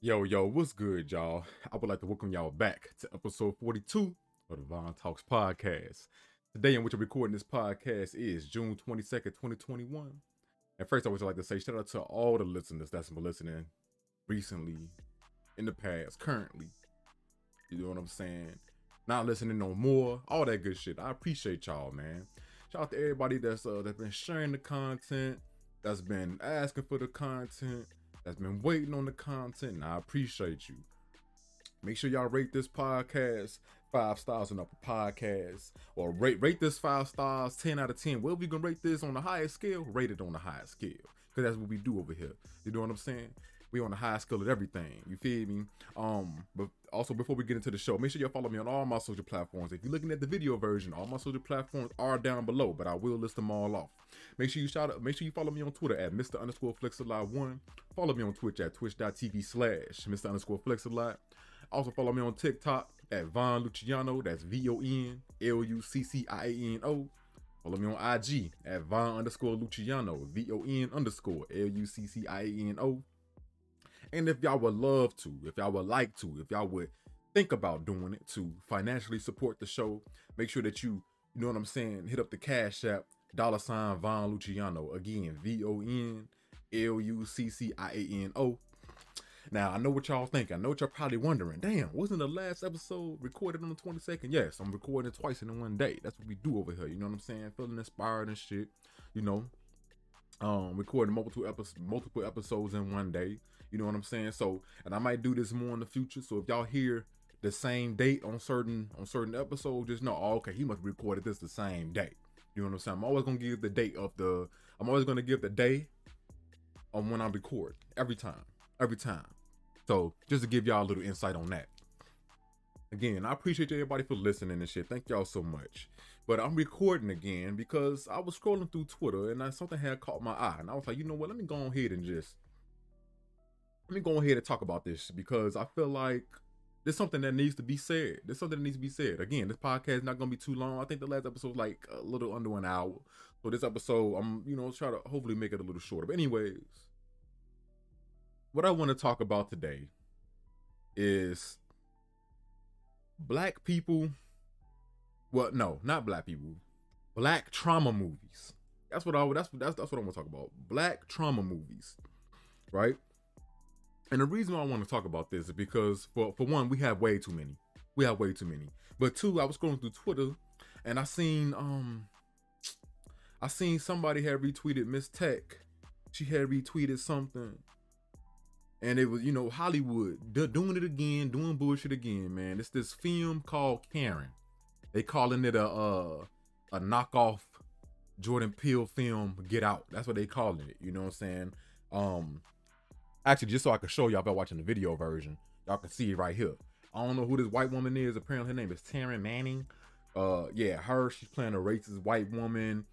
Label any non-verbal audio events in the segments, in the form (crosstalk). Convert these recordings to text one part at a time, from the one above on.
Yo, yo, what's good, y'all? I would like to welcome y'all back to episode 42 of the Von Talks podcast. Today, in which I'm recording this podcast, is June 22nd, 2021. And first, I would like to say shout out to all the listeners that's been listening recently, in the past, currently. You know what I'm saying? Not listening no more, all that good shit. I appreciate y'all, man. Shout out to everybody that's uh, that's been sharing the content, that's been asking for the content that's been waiting on the content, and I appreciate you. Make sure y'all rate this podcast five stars on Apple Podcasts, or rate rate this five stars, ten out of ten. Well, we gonna rate this on the highest scale, rate it on the highest scale, cause that's what we do over here. You know what I'm saying? We on the highest scale of everything. You feel me? Um, but also before we get into the show, make sure you follow me on all my social platforms. If you're looking at the video version, all my social platforms are down below, but I will list them all off. Make sure you shout out, make sure you follow me on Twitter at Mr. underscore Flexalot1. Follow me on Twitch at twitch.tv slash Mr. underscore Flexalot. Also follow me on TikTok at Von Lucciano. That's V-O-N L-U-C-C-I-A-N-O. Follow me on IG at Von underscore Lucciano. V-O-N underscore L-U-C-C-I-A-N-O. And if y'all would love to, if y'all would like to, if y'all would think about doing it to financially support the show, make sure that you, you know what I'm saying, hit up the Cash App, dollar sign Von Lucciano. Again, V O N L U C C I A N O. Now, I know what y'all think. I know what y'all probably wondering. Damn, wasn't the last episode recorded on the 22nd? Yes, I'm recording it twice in one day. That's what we do over here. You know what I'm saying? Feeling inspired and shit. You know, um, recording multiple episodes, multiple episodes in one day. You know what I'm saying? So, and I might do this more in the future. So if y'all hear the same date on certain on certain episodes, just know, oh, okay, he must recorded this the same day. You know what I'm saying? I'm always gonna give the date of the. I'm always gonna give the day on when I record every time, every time. So just to give y'all a little insight on that. Again, I appreciate everybody for listening and shit. Thank y'all so much. But I'm recording again because I was scrolling through Twitter and I, something had caught my eye, and I was like, you know what? Let me go ahead and just let me go ahead and talk about this because I feel like there's something that needs to be said. There's something that needs to be said. Again, this podcast is not gonna be too long. I think the last episode was like a little under an hour. So this episode, I'm you know try to hopefully make it a little shorter. But anyways, what I want to talk about today is black people. Well, no, not black people. Black trauma movies. That's what I that's that's that's what I want to talk about. Black trauma movies, right? And the reason I want to talk about this is because for for one, we have way too many. We have way too many. But two, I was going through Twitter and I seen um I seen somebody had retweeted Miss Tech. She had retweeted something. And it was, you know, Hollywood doing it again, doing bullshit again, man. It's this film called Karen. They calling it a uh, a knockoff Jordan Peele film, Get Out. That's what they calling it. You know what I'm saying? Um, Actually, just so I can show y'all by watching the video version, y'all can see it right here. I don't know who this white woman is. Apparently, her name is Taryn Manning. Uh, yeah, her. She's playing a racist white woman.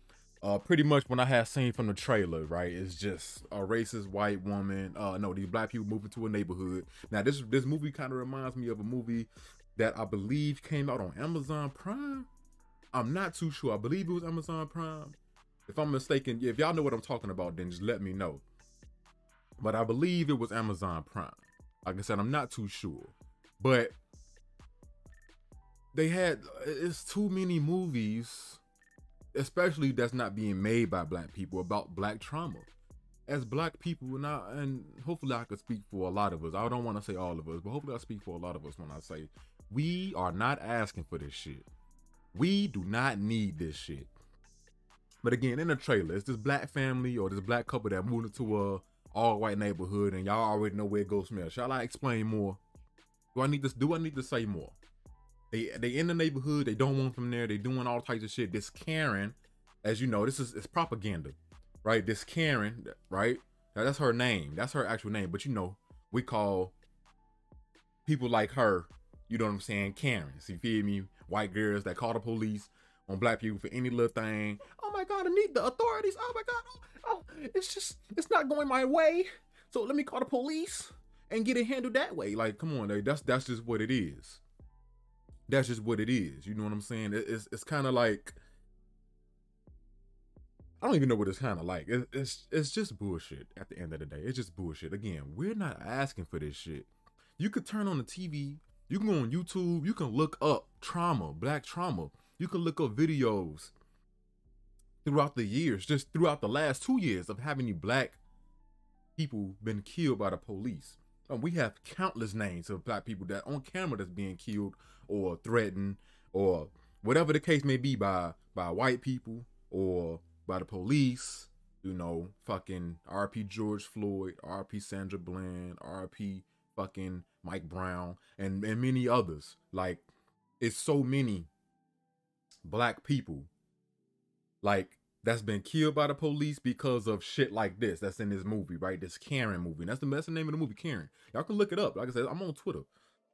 Uh, pretty much when I had seen from the trailer, right, it's just a racist white woman. Uh, no, these black people moving to a neighborhood. Now, this this movie kind of reminds me of a movie that I believe came out on Amazon Prime. I'm not too sure. I believe it was Amazon Prime. If I'm mistaken, if y'all know what I'm talking about, then just let me know but I believe it was Amazon Prime. Like I said, I'm not too sure, but they had it's too many movies, especially that's not being made by black people about black trauma. As black people, and and hopefully I could speak for a lot of us. I don't want to say all of us, but hopefully I speak for a lot of us when I say we are not asking for this shit. We do not need this shit. But again, in the trailer, it's this black family or this black couple that moved into a all white neighborhood, and y'all already know where it goes from there. Shall I explain more? Do I need to do I need to say more? They they in the neighborhood, they don't want from there, they doing all types of shit. This Karen, as you know, this is it's propaganda, right? This Karen, right? Now, that's her name. That's her actual name. But you know, we call people like her, you know what I'm saying, Karens. You feel me? White girls that call the police on black people for any little thing. Oh my god, I need the authorities. Oh my god. Oh, oh, it's just it's not going my way. So let me call the police and get it handled that way. Like, come on, that's that's just what it is. That's just what it is. You know what I'm saying? It's it's kind of like I don't even know what it's kind of like. It, it's it's just bullshit. At the end of the day, it's just bullshit. Again, we're not asking for this shit. You could turn on the TV. You can go on YouTube. You can look up trauma, black trauma. You can look up videos throughout the years, just throughout the last two years of having you black people been killed by the police. Um, we have countless names of black people that on camera that's being killed or threatened or whatever the case may be by by white people or by the police. You know, fucking RP George Floyd, RP Sandra Bland, RP fucking Mike Brown, and and many others. Like, it's so many black people like that's been killed by the police because of shit like this that's in this movie, right? This Karen movie. And that's the that's the name of the movie, Karen. Y'all can look it up. Like I said, I'm on Twitter.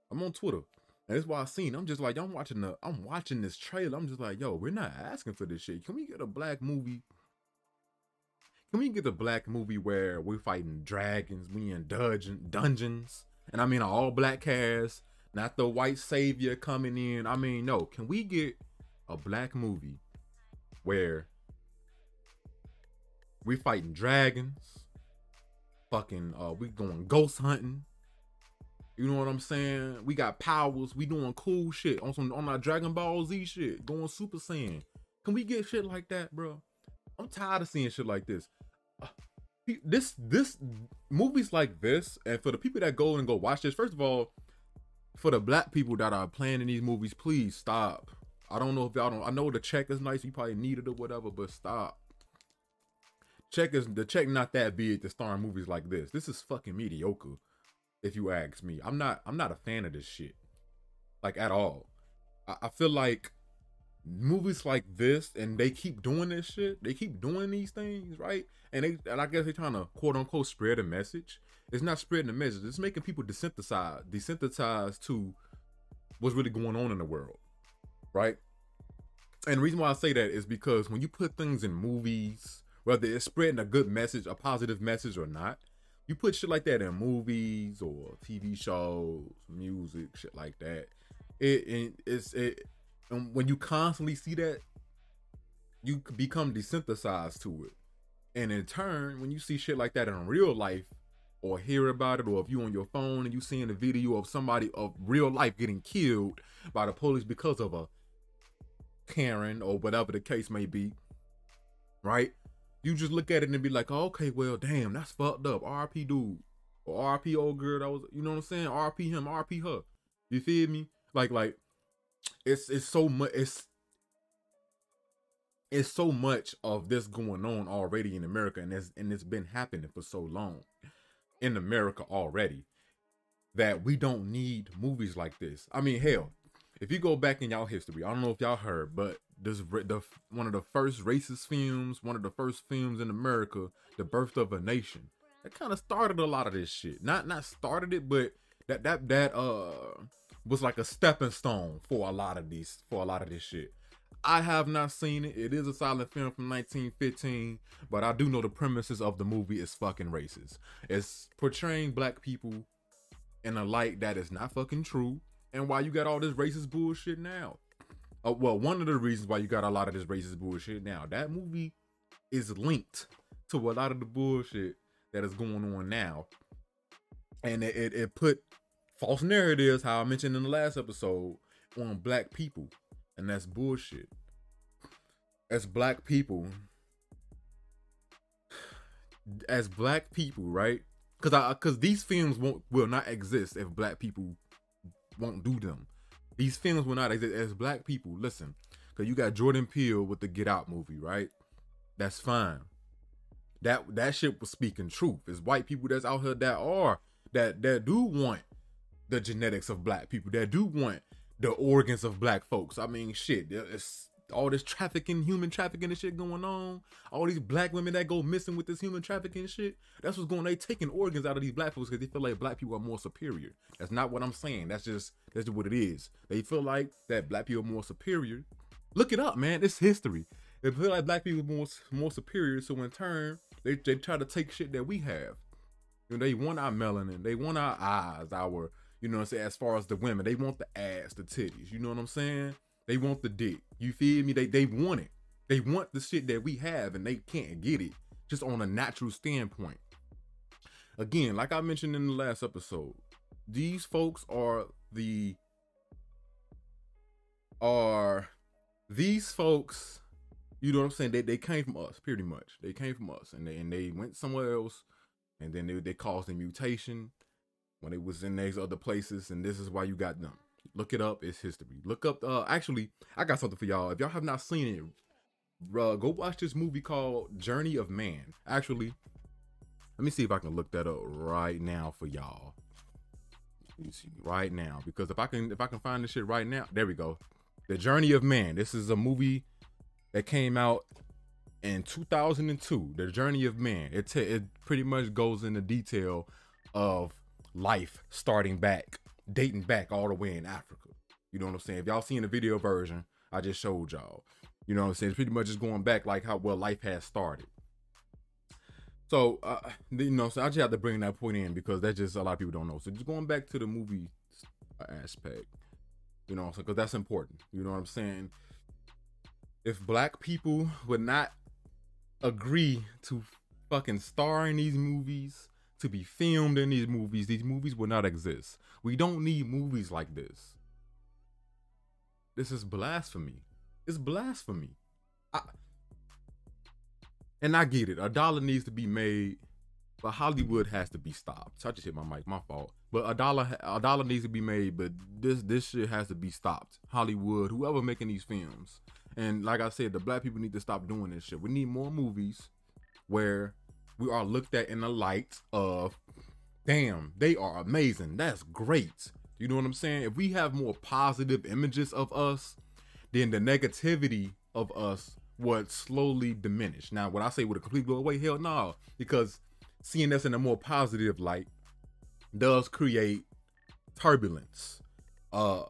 I'm on Twitter. And that's why I seen. I'm just like, I'm watching the I'm watching this trailer. I'm just like, yo, we're not asking for this shit. Can we get a black movie? Can we get a black movie where we're fighting dragons, we in dungeon dungeons? And I mean all black cast, not the white savior coming in. I mean, no, can we get a black movie where we fighting dragons. Fucking uh we going ghost hunting. You know what I'm saying? We got powers. We doing cool shit on some on our Dragon Ball Z shit. Going Super Saiyan. Can we get shit like that, bro? I'm tired of seeing shit like this. Uh, this this movies like this, and for the people that go and go watch this, first of all, for the black people that are playing in these movies, please stop. I don't know if y'all don't. I know the check is nice. You probably need it or whatever, but stop check is the check not that big to star in movies like this. This is fucking mediocre, if you ask me. I'm not I'm not a fan of this shit. Like at all. I, I feel like movies like this and they keep doing this shit. They keep doing these things, right? And they and I guess they're trying to quote unquote spread a message. It's not spreading a message. It's making people desensitized, desensitized to what's really going on in the world, right? And the reason why I say that is because when you put things in movies, whether it's spreading a good message, a positive message or not. You put shit like that in movies or TV shows, music, shit like that. It, it it's it and when you constantly see that, you become desensitized to it. And in turn, when you see shit like that in real life, or hear about it, or if you on your phone and you seeing a video of somebody of real life getting killed by the police because of a Karen or whatever the case may be, right? You just look at it and be like, oh, okay, well, damn, that's fucked up. RP dude. Or RP old girl that was, you know what I'm saying? RP him, RP her. You feel me? Like, like, it's it's so much it's it's so much of this going on already in America and it's and it's been happening for so long in America already that we don't need movies like this. I mean, hell, if you go back in y'all history, I don't know if y'all heard, but this the one of the first racist films, one of the first films in America, The Birth of a Nation. That kind of started a lot of this shit. Not not started it, but that that that uh was like a stepping stone for a lot of these for a lot of this shit. I have not seen it. It is a silent film from 1915, but I do know the premises of the movie is fucking racist. It's portraying black people in a light that is not fucking true, and why you got all this racist bullshit now. Uh, well, one of the reasons why you got a lot of this racist bullshit now, that movie is linked to a lot of the bullshit that is going on now. And it, it, it put false narratives, how I mentioned in the last episode, on black people. And that's bullshit. As black people, as black people, right? Because I because these films won't will not exist if black people won't do them. These films will not exist as black people. Listen, because you got Jordan Peele with the Get Out movie, right? That's fine. That that shit was speaking truth. It's white people that's out here that are that that do want the genetics of black people. That do want the organs of black folks. I mean, shit. It's all this trafficking, human trafficking and shit going on. All these black women that go missing with this human trafficking shit. That's what's going. They taking organs out of these black folks because they feel like black people are more superior. That's not what I'm saying. That's just that's just what it is. They feel like that black people are more superior. Look it up, man. It's history. They feel like black people are more more superior. So in turn, they they try to take shit that we have. You know, they want our melanin. They want our eyes. Our you know what I'm saying. As far as the women, they want the ass, the titties. You know what I'm saying. They want the dick. You feel me? They they want it. They want the shit that we have and they can't get it just on a natural standpoint. Again, like I mentioned in the last episode, these folks are the are these folks you know what I'm saying? They they came from us, pretty much. They came from us, and they and they went somewhere else, and then they they caused a mutation when it was in these other places, and this is why you got them. Look it up. It's history. Look up. Uh, actually, I got something for y'all. If y'all have not seen it, uh, go watch this movie called Journey of Man. Actually, let me see if I can look that up right now for y'all. Right now, because if I can if I can find this shit right now, there we go. The Journey of Man. This is a movie that came out in 2002, The Journey of Man. It, it pretty much goes into detail of life starting back, dating back all the way in Africa. You know what I'm saying? If y'all seen the video version, I just showed y'all. You know what I'm saying? It's pretty much just going back like how well life has started. So, uh, you know, so I just have to bring that point in because that's just a lot of people don't know. So, just going back to the movie aspect, you know, because that's important. You know what I'm saying? if black people would not agree to fucking star in these movies, to be filmed in these movies, these movies would not exist. We don't need movies like this. This is blasphemy. It's blasphemy. I, and I get it. A dollar needs to be made, but Hollywood has to be stopped. I just hit my mic. My fault. But a dollar, a dollar needs to be made. But this, this shit has to be stopped. Hollywood, whoever making these films, and like I said, the black people need to stop doing this shit. We need more movies where we are looked at in the light of, damn, they are amazing. That's great. You know what I'm saying? If we have more positive images of us, then the negativity of us would slowly diminish. Now, when I say would it completely go away? Hell no, because seeing us in a more positive light does create turbulence. Uh,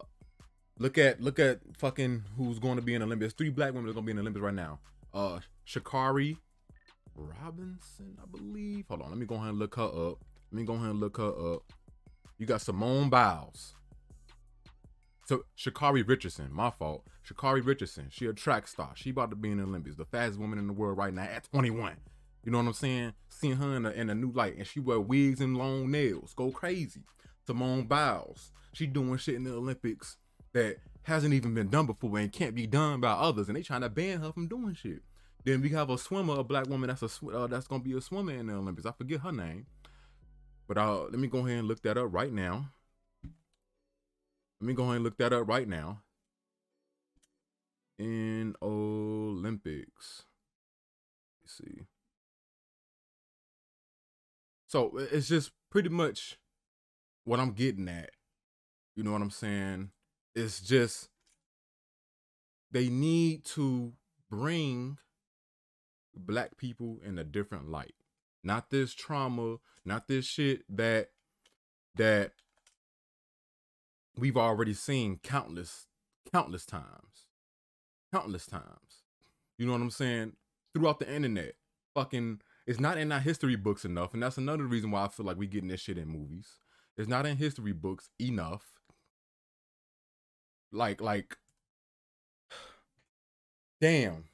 Look at look at fucking who's going to be in Olympus. Three black women are going to be in Olympus right now. Uh, Sha'Carri Robinson, I believe. Hold on, let me go ahead and look her up. Let me go ahead and look her up. You got Simone Biles. So Sha'Carri Richardson, my fault. Sha'Carri Richardson, she a track star. She about to be in the Olympics, the fastest woman in the world right now at 21. You know what I'm saying? Seeing her in a, in a new light, and she wear wigs and long nails, go crazy. Simone Biles, she doing shit in the Olympics that hasn't even been done before and can't be done by others, and they trying to ban her from doing shit. Then we have a swimmer, a black woman that's a uh, that's gonna be a swimmer in the Olympics. I forget her name, but uh, let me go ahead and look that up right now. Let me go ahead and look that up right now. In Olympics, Let's see. So it's just pretty much what I'm getting at. You know what I'm saying? it's just they need to bring black people in a different light. Not this trauma, not this shit that that we've already seen countless countless times. Countless times. You know what I'm saying? Throughout the internet. Fucking it's not in our history books enough, and that's another reason why I feel like we getting this shit in movies. It's not in history books enough like like (sighs) damn.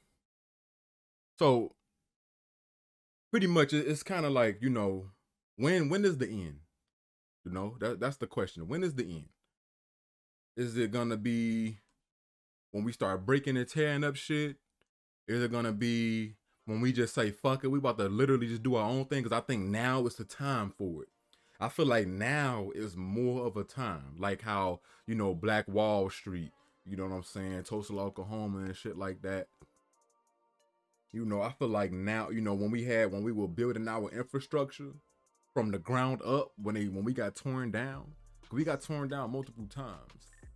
So pretty much it's kind of like, you know, when when is the end? You know, that that's the question. When is the end? Is it gonna be when we start breaking and tearing up shit? Is it gonna be when we just say fuck it? We about to literally just do our own thing because I think now is the time for it. I feel like now is more of a time, like how you know Black Wall Street, you know what I'm saying, Tulsa, Oklahoma, and shit like that. You know, I feel like now, you know, when we had when we were building our infrastructure from the ground up, when they when we got torn down, we got torn down multiple times.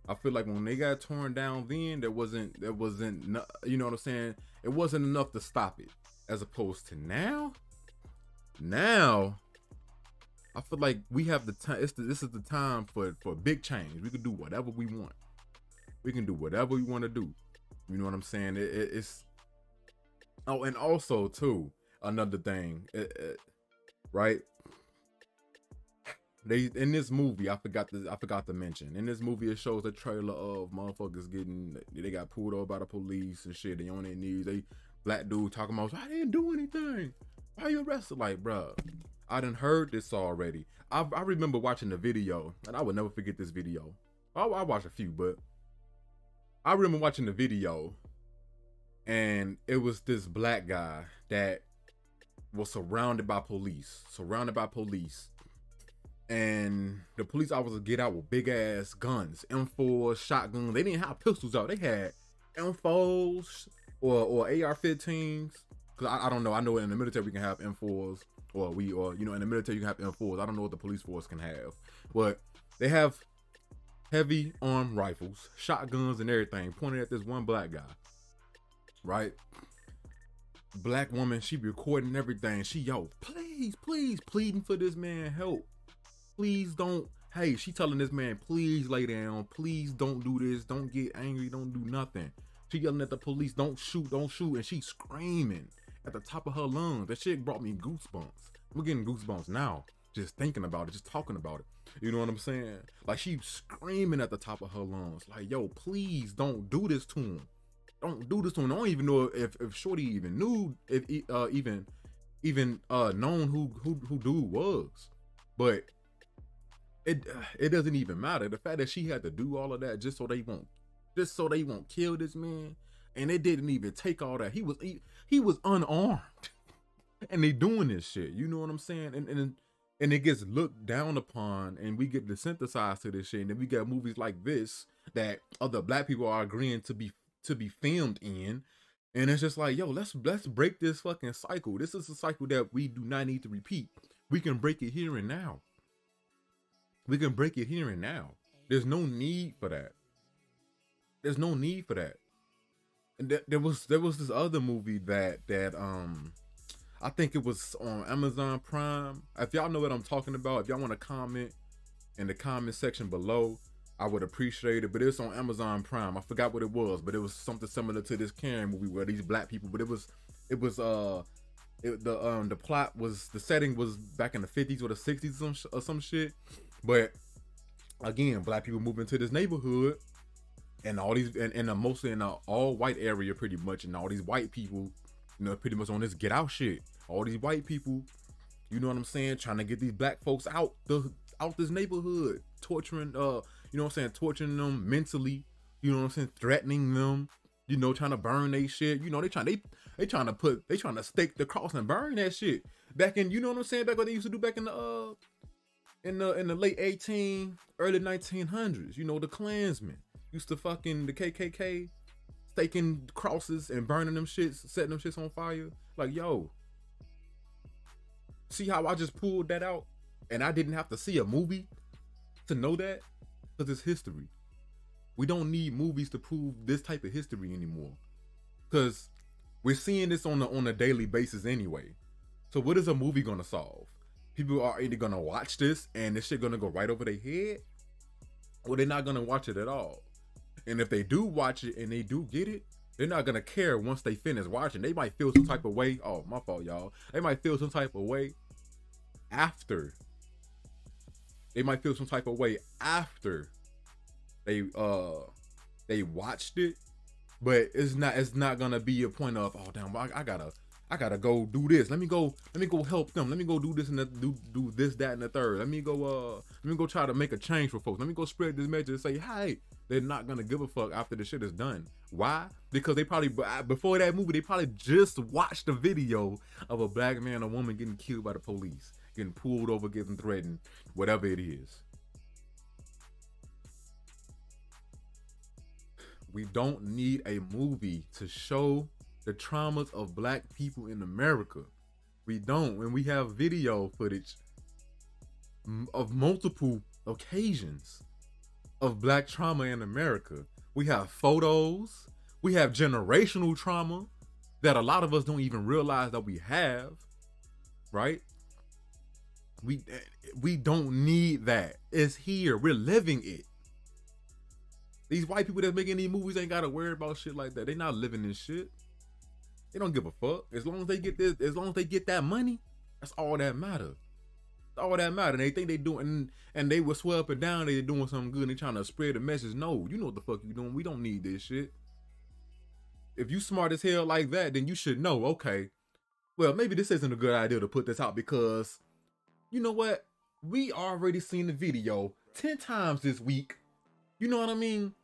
I feel like when they got torn down, then there wasn't there wasn't you know what I'm saying. It wasn't enough to stop it, as opposed to now. Now I feel like we have the time. It's the, this is the time for for big change. We can do whatever we want. We can do whatever we want to do. You know what I'm saying? It, it, it's oh, and also too another thing, it, right? they in this movie, I forgot to I forgot to mention. In this movie, it shows a trailer of motherfuckers getting they got pulled over by the police and shit. They on their knees. They black dude talking about I didn't do anything. Why you arrested? Like, bruh, I done heard this already. I, I remember watching the video, and I would never forget this video. I, I watched a few, but I remember watching the video, and it was this black guy that was surrounded by police, surrounded by police, and the police officers get out with big ass guns, M4s, shotguns. They didn't have pistols out. They had M4s or or AR-15s. Cause I, I don't know. I know in the military we can have M4s, or we or you know in the military you can have M4s. I don't know what the police force can have, but they have heavy armed rifles, shotguns, and everything pointed at this one black guy. Right? Black woman, she recording everything. She yo, please, please, pleading for this man help. Please don't. Hey, she telling this man, please lay down. Please don't do this. Don't get angry. Don't do nothing. She yelling at the police, don't shoot, don't shoot, and she screaming at the top of her lungs. That shit brought me goosebumps. We're getting goosebumps now, just thinking about it, just talking about it. You know what I'm saying? Like she screaming at the top of her lungs, like, "Yo, please don't do this to him. Don't do this him." I don't even know if if Shorty even knew if uh even even uh known who who who dude was, but it it doesn't even matter. The fact that she had to do all of that just so they won't just so they won't kill this man, and they didn't even take all that. He was he, he was unarmed, (laughs) and they doing this shit. You know what I'm saying? And and and it gets looked down upon, and we get desensitized to this shit. And then we got movies like this that other black people are agreeing to be to be filmed in. And it's just like, yo, let's let's break this fucking cycle. This is a cycle that we do not need to repeat. We can break it here and now. We can break it here and now. There's no need for that. There's no need for that. And th- there was there was this other movie that that um I think it was on Amazon Prime. If y'all know what I'm talking about, if y'all want to comment in the comment section below, I would appreciate it. But it's on Amazon Prime. I forgot what it was, but it was something similar to this Karen movie where these black people. But it was it was uh it, the um the plot was the setting was back in the 50s or the 60s or or some shit. But again, black people move into this neighborhood and all these and, and mostly in an all white area pretty much and all these white people you know pretty much on this get out shit all these white people you know what i'm saying trying to get these black folks out the out this neighborhood torturing uh you know what i'm saying torturing them mentally you know what i'm saying threatening them you know trying to burn they shit you know they trying they they trying to put they trying to stake the cross and burn that shit back in you know what i'm saying back what they used to do back in the uh in the in the late 18 early 1900s you know the klansmen used to fucking the KKK staking crosses and burning them shits, setting them shits on fire. Like, yo, see how I just pulled that out and I didn't have to see a movie to know that? Because it's history. We don't need movies to prove this type of history anymore. Because we're seeing this on a, on a daily basis anyway. So what is a movie gonna solve? People are either gonna watch this and this shit gonna go right over their head, or they're not gonna watch it at all. And if they do watch it and they do get it, they're not gonna care once they finish watching. They might feel some type of way. Oh, my fault, y'all. They might feel some type of way after. They might feel some type of way after they uh they watched it, but it's not it's not gonna be a point of oh damn I, I gotta I gotta go do this. Let me go. Let me go help them. Let me go do this and the, do do this, that, and the third. Let me go. Uh, let me go try to make a change for folks. Let me go spread this message and say, hey, they're not gonna give a fuck after the shit is done. Why? Because they probably uh, before that movie, they probably just watched a video of a black man or woman getting killed by the police, getting pulled over, getting threatened, whatever it is. We don't need a movie to show the traumas of black people in America. We don't. When we have video footage of multiple occasions of black trauma in America, we have photos, we have generational trauma that a lot of us don't even realize that we have, right? We we don't need that. It's here. We're living it. These white people that making these movies ain't gotta worry about shit like that. They not living this shit. They don't give a fuck. As long as they get this, as long as they get that money, that's all that matter. all that matter. And they think they doing and they will swear up and down they doing something good and they trying to spread a message. No, you know what the fuck you doing. We don't need this shit. If you smart as hell like that, then you should know, okay, well, maybe this isn't a good idea to put this out because you know what? We already seen the video 10 times this week. You know what I mean?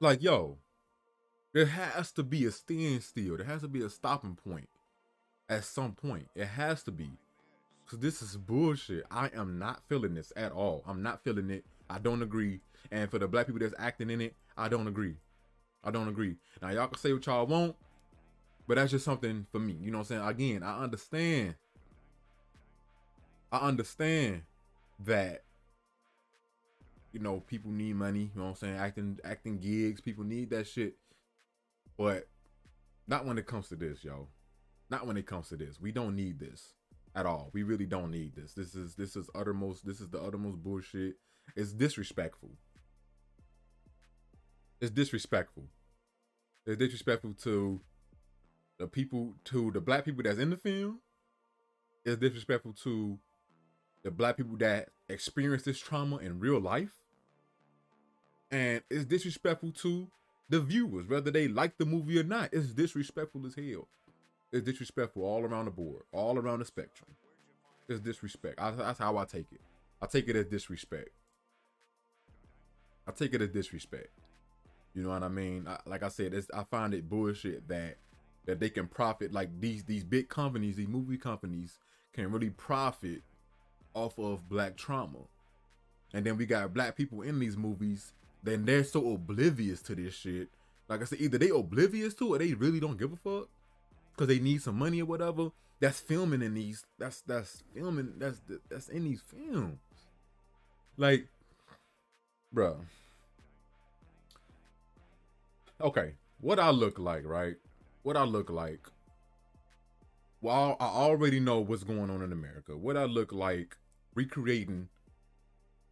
Like, yo, there has to be a standstill. There has to be a stopping point at some point. It has to be. Cause this is bullshit. I am not feeling this at all. I'm not feeling it. I don't agree. And for the black people that's acting in it, I don't agree. I don't agree. Now y'all can say what y'all want, but that's just something for me. You know what I'm saying? Again, I understand. I understand that you know people need money, you know what I'm saying? Acting acting gigs, people need that shit. But not when it comes to this, yo. Not when it comes to this. We don't need this at all. We really don't need this. This is this is uttermost this is the uttermost bullshit. It's disrespectful. It's disrespectful. It's disrespectful to the people to the black people that's in the film. It's disrespectful to the black people that experience this trauma in real life. And it's disrespectful to the viewers, whether they like the movie or not. It's disrespectful as hell. It's disrespectful all around the board, all around the spectrum. It's disrespect. I, that's how I take it. I take it as disrespect. I take it as disrespect. You know what I mean? I, like I said, I find it bullshit that that they can profit like these these big companies, these movie companies can really profit off of black trauma. And then we got black people in these movies, then they're so oblivious to this shit. Like I said, either they oblivious to or they really don't give a fuck because they need some money or whatever. That's filming in these. That's that's filming. That's that's in these films. Like, bro. Okay, what I look like, right? What I look like. Well, I already know what's going on in America. What I look like recreating,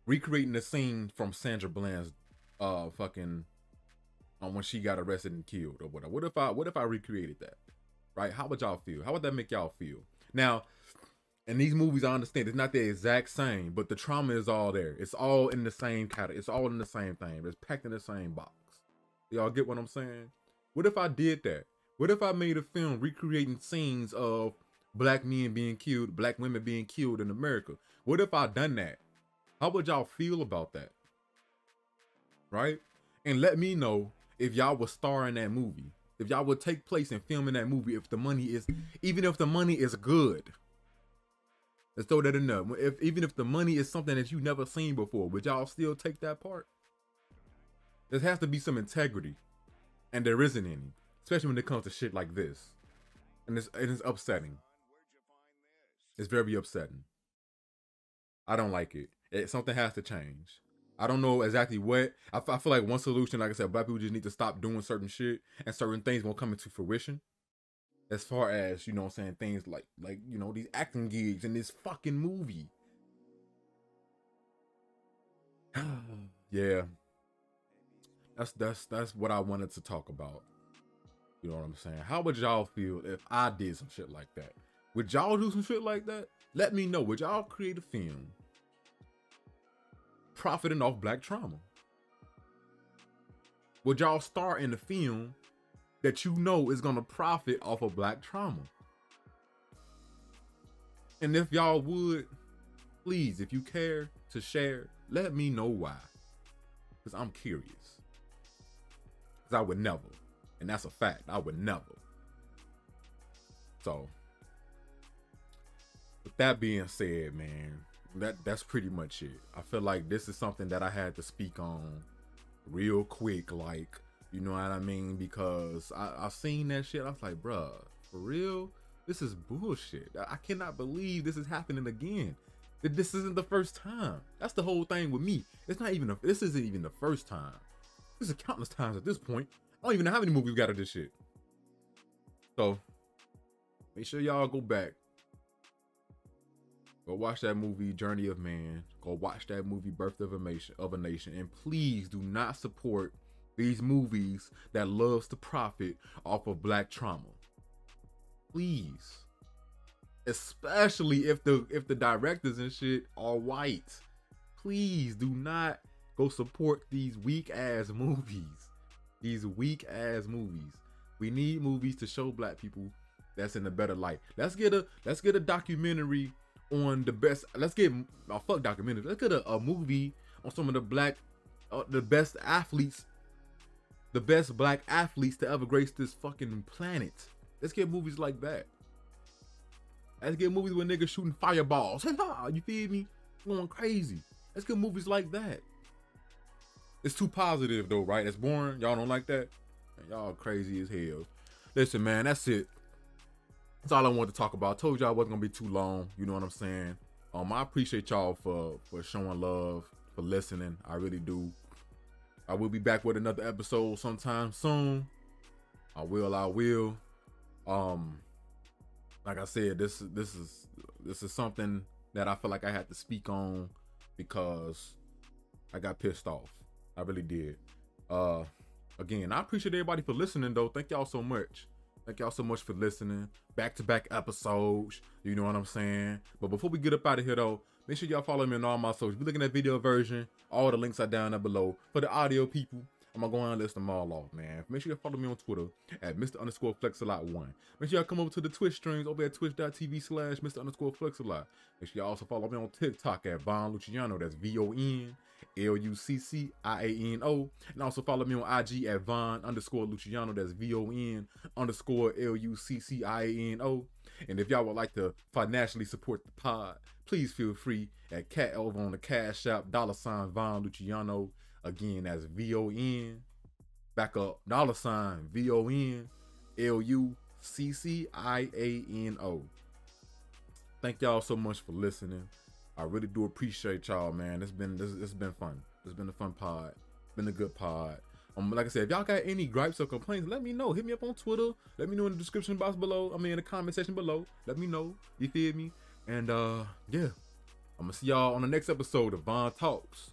recreating the scene from Sandra Bland's, uh, fucking, um, when she got arrested and killed or whatever. What if I, what if I recreated that? right? How would y'all feel? How would that make y'all feel? Now, in these movies, I understand it's not the exact same, but the trauma is all there. It's all in the same category. It's all in the same thing. It's packed in the same box. Y'all get what I'm saying? What if I did that? What if I made a film recreating scenes of black men being killed, black women being killed in America? What if I done that? How would y'all feel about that? Right? And let me know if y'all would star in that movie if y'all would take place in filming that movie if the money is even if the money is good let's throw that in there if even if the money is something that you've never seen before would y'all still take that part there has to be some integrity and there isn't any especially when it comes to shit like this and it's, it's upsetting it's very upsetting i don't like it. it something has to change I don't know exactly what. I, I feel like one solution, like I said, black people just need to stop doing certain shit and certain things won't come into fruition. As far as, you know I'm saying, things like, like, you know, these acting gigs and this fucking movie. (sighs) yeah. That's, that's, that's what I wanted to talk about. You know what I'm saying? How would y'all feel if I did some shit like that? Would y'all do some shit like that? Let me know. Would y'all create a film profiting off black trauma? Would y'all star in a film that you know is gonna profit off of black trauma? And if y'all would, please, if you care to share, let me know why. Because I'm curious. Because I would never. And that's a fact. I would never. So, with that being said, man, that that's pretty much it. I feel like this is something that I had to speak on real quick, like you know what I mean? Because I I seen that shit. I was like, bruh, for real, this is bullshit. I cannot believe this is happening again. That this isn't the first time. That's the whole thing with me. It's not even. A, this isn't even the first time. This is countless times at this point. I don't even know how many movies we got of this shit. So make sure y'all go back Go watch that movie Journey of Man. Go watch that movie Birth of a Nation. Of a Nation, and please do not support these movies that loves to profit off of black trauma. Please, especially if the if the directors and shit are white. Please do not go support these weak ass (laughs) movies. These weak ass movies. We need movies to show black people that's in a better light. Let's get a let's get a documentary on the best. Let's get oh, fuck documentary. Let's get a, a movie on some of the black, uh, the best athletes, the best black athletes to ever grace this fucking planet. Let's get movies like that. Let's get movies with niggas shooting fireballs. (laughs) you feel me? Going crazy. Let's get movies like that. It's too positive though, right? It's boring. Y'all don't like that? Y'all crazy as hell. Listen, man, that's it. That's all I wanted to talk about. I told y'all I wasn't gonna be too long. You know what I'm saying? Um, I appreciate y'all for for showing love, for listening. I really do. I will be back with another episode sometime soon. I will. I will. Um, like I said, this this is this is something that I feel like I had to speak on because I got pissed off. I really did. Uh, again, I appreciate everybody for listening though. Thank y'all so much. Thank y'all so much for listening. Back to back episodes. You know what I'm saying? But before we get up out of here though, make sure y'all follow me on all my socials. You're looking at video version, all the links are down there below. For the audio people, I'm gonna go and list them all off, man. Make sure you follow me on Twitter at Mr. underscore Flexalot1. Make sure y'all come over to the Twitch streams over at twitch.tv slash Mr. underscore Flexalot. Make sure y'all also follow me on TikTok at Von Lucciano. That's V O N L U C C I A N O. And also follow me on IG at Von underscore Lucciano. That's V O N underscore L U C C I A N O. And if y'all would like to financially support the pod, please feel free at Cat over on the Cash App, dollar sign Von Lucciano. Again, that's V O N, back up, dollar sign V O N L U C C I A N O. Thank y'all so much for listening. I really do appreciate y'all, man. It's been this it's been fun. It's been a fun pod. Been a good pod. Um, like I said, if y'all got any gripes or complaints, let me know. Hit me up on Twitter. Let me know in the description box below. I mean, in the comment section below. Let me know. You feel me? And uh, yeah, I'm gonna see y'all on the next episode of Von Talks.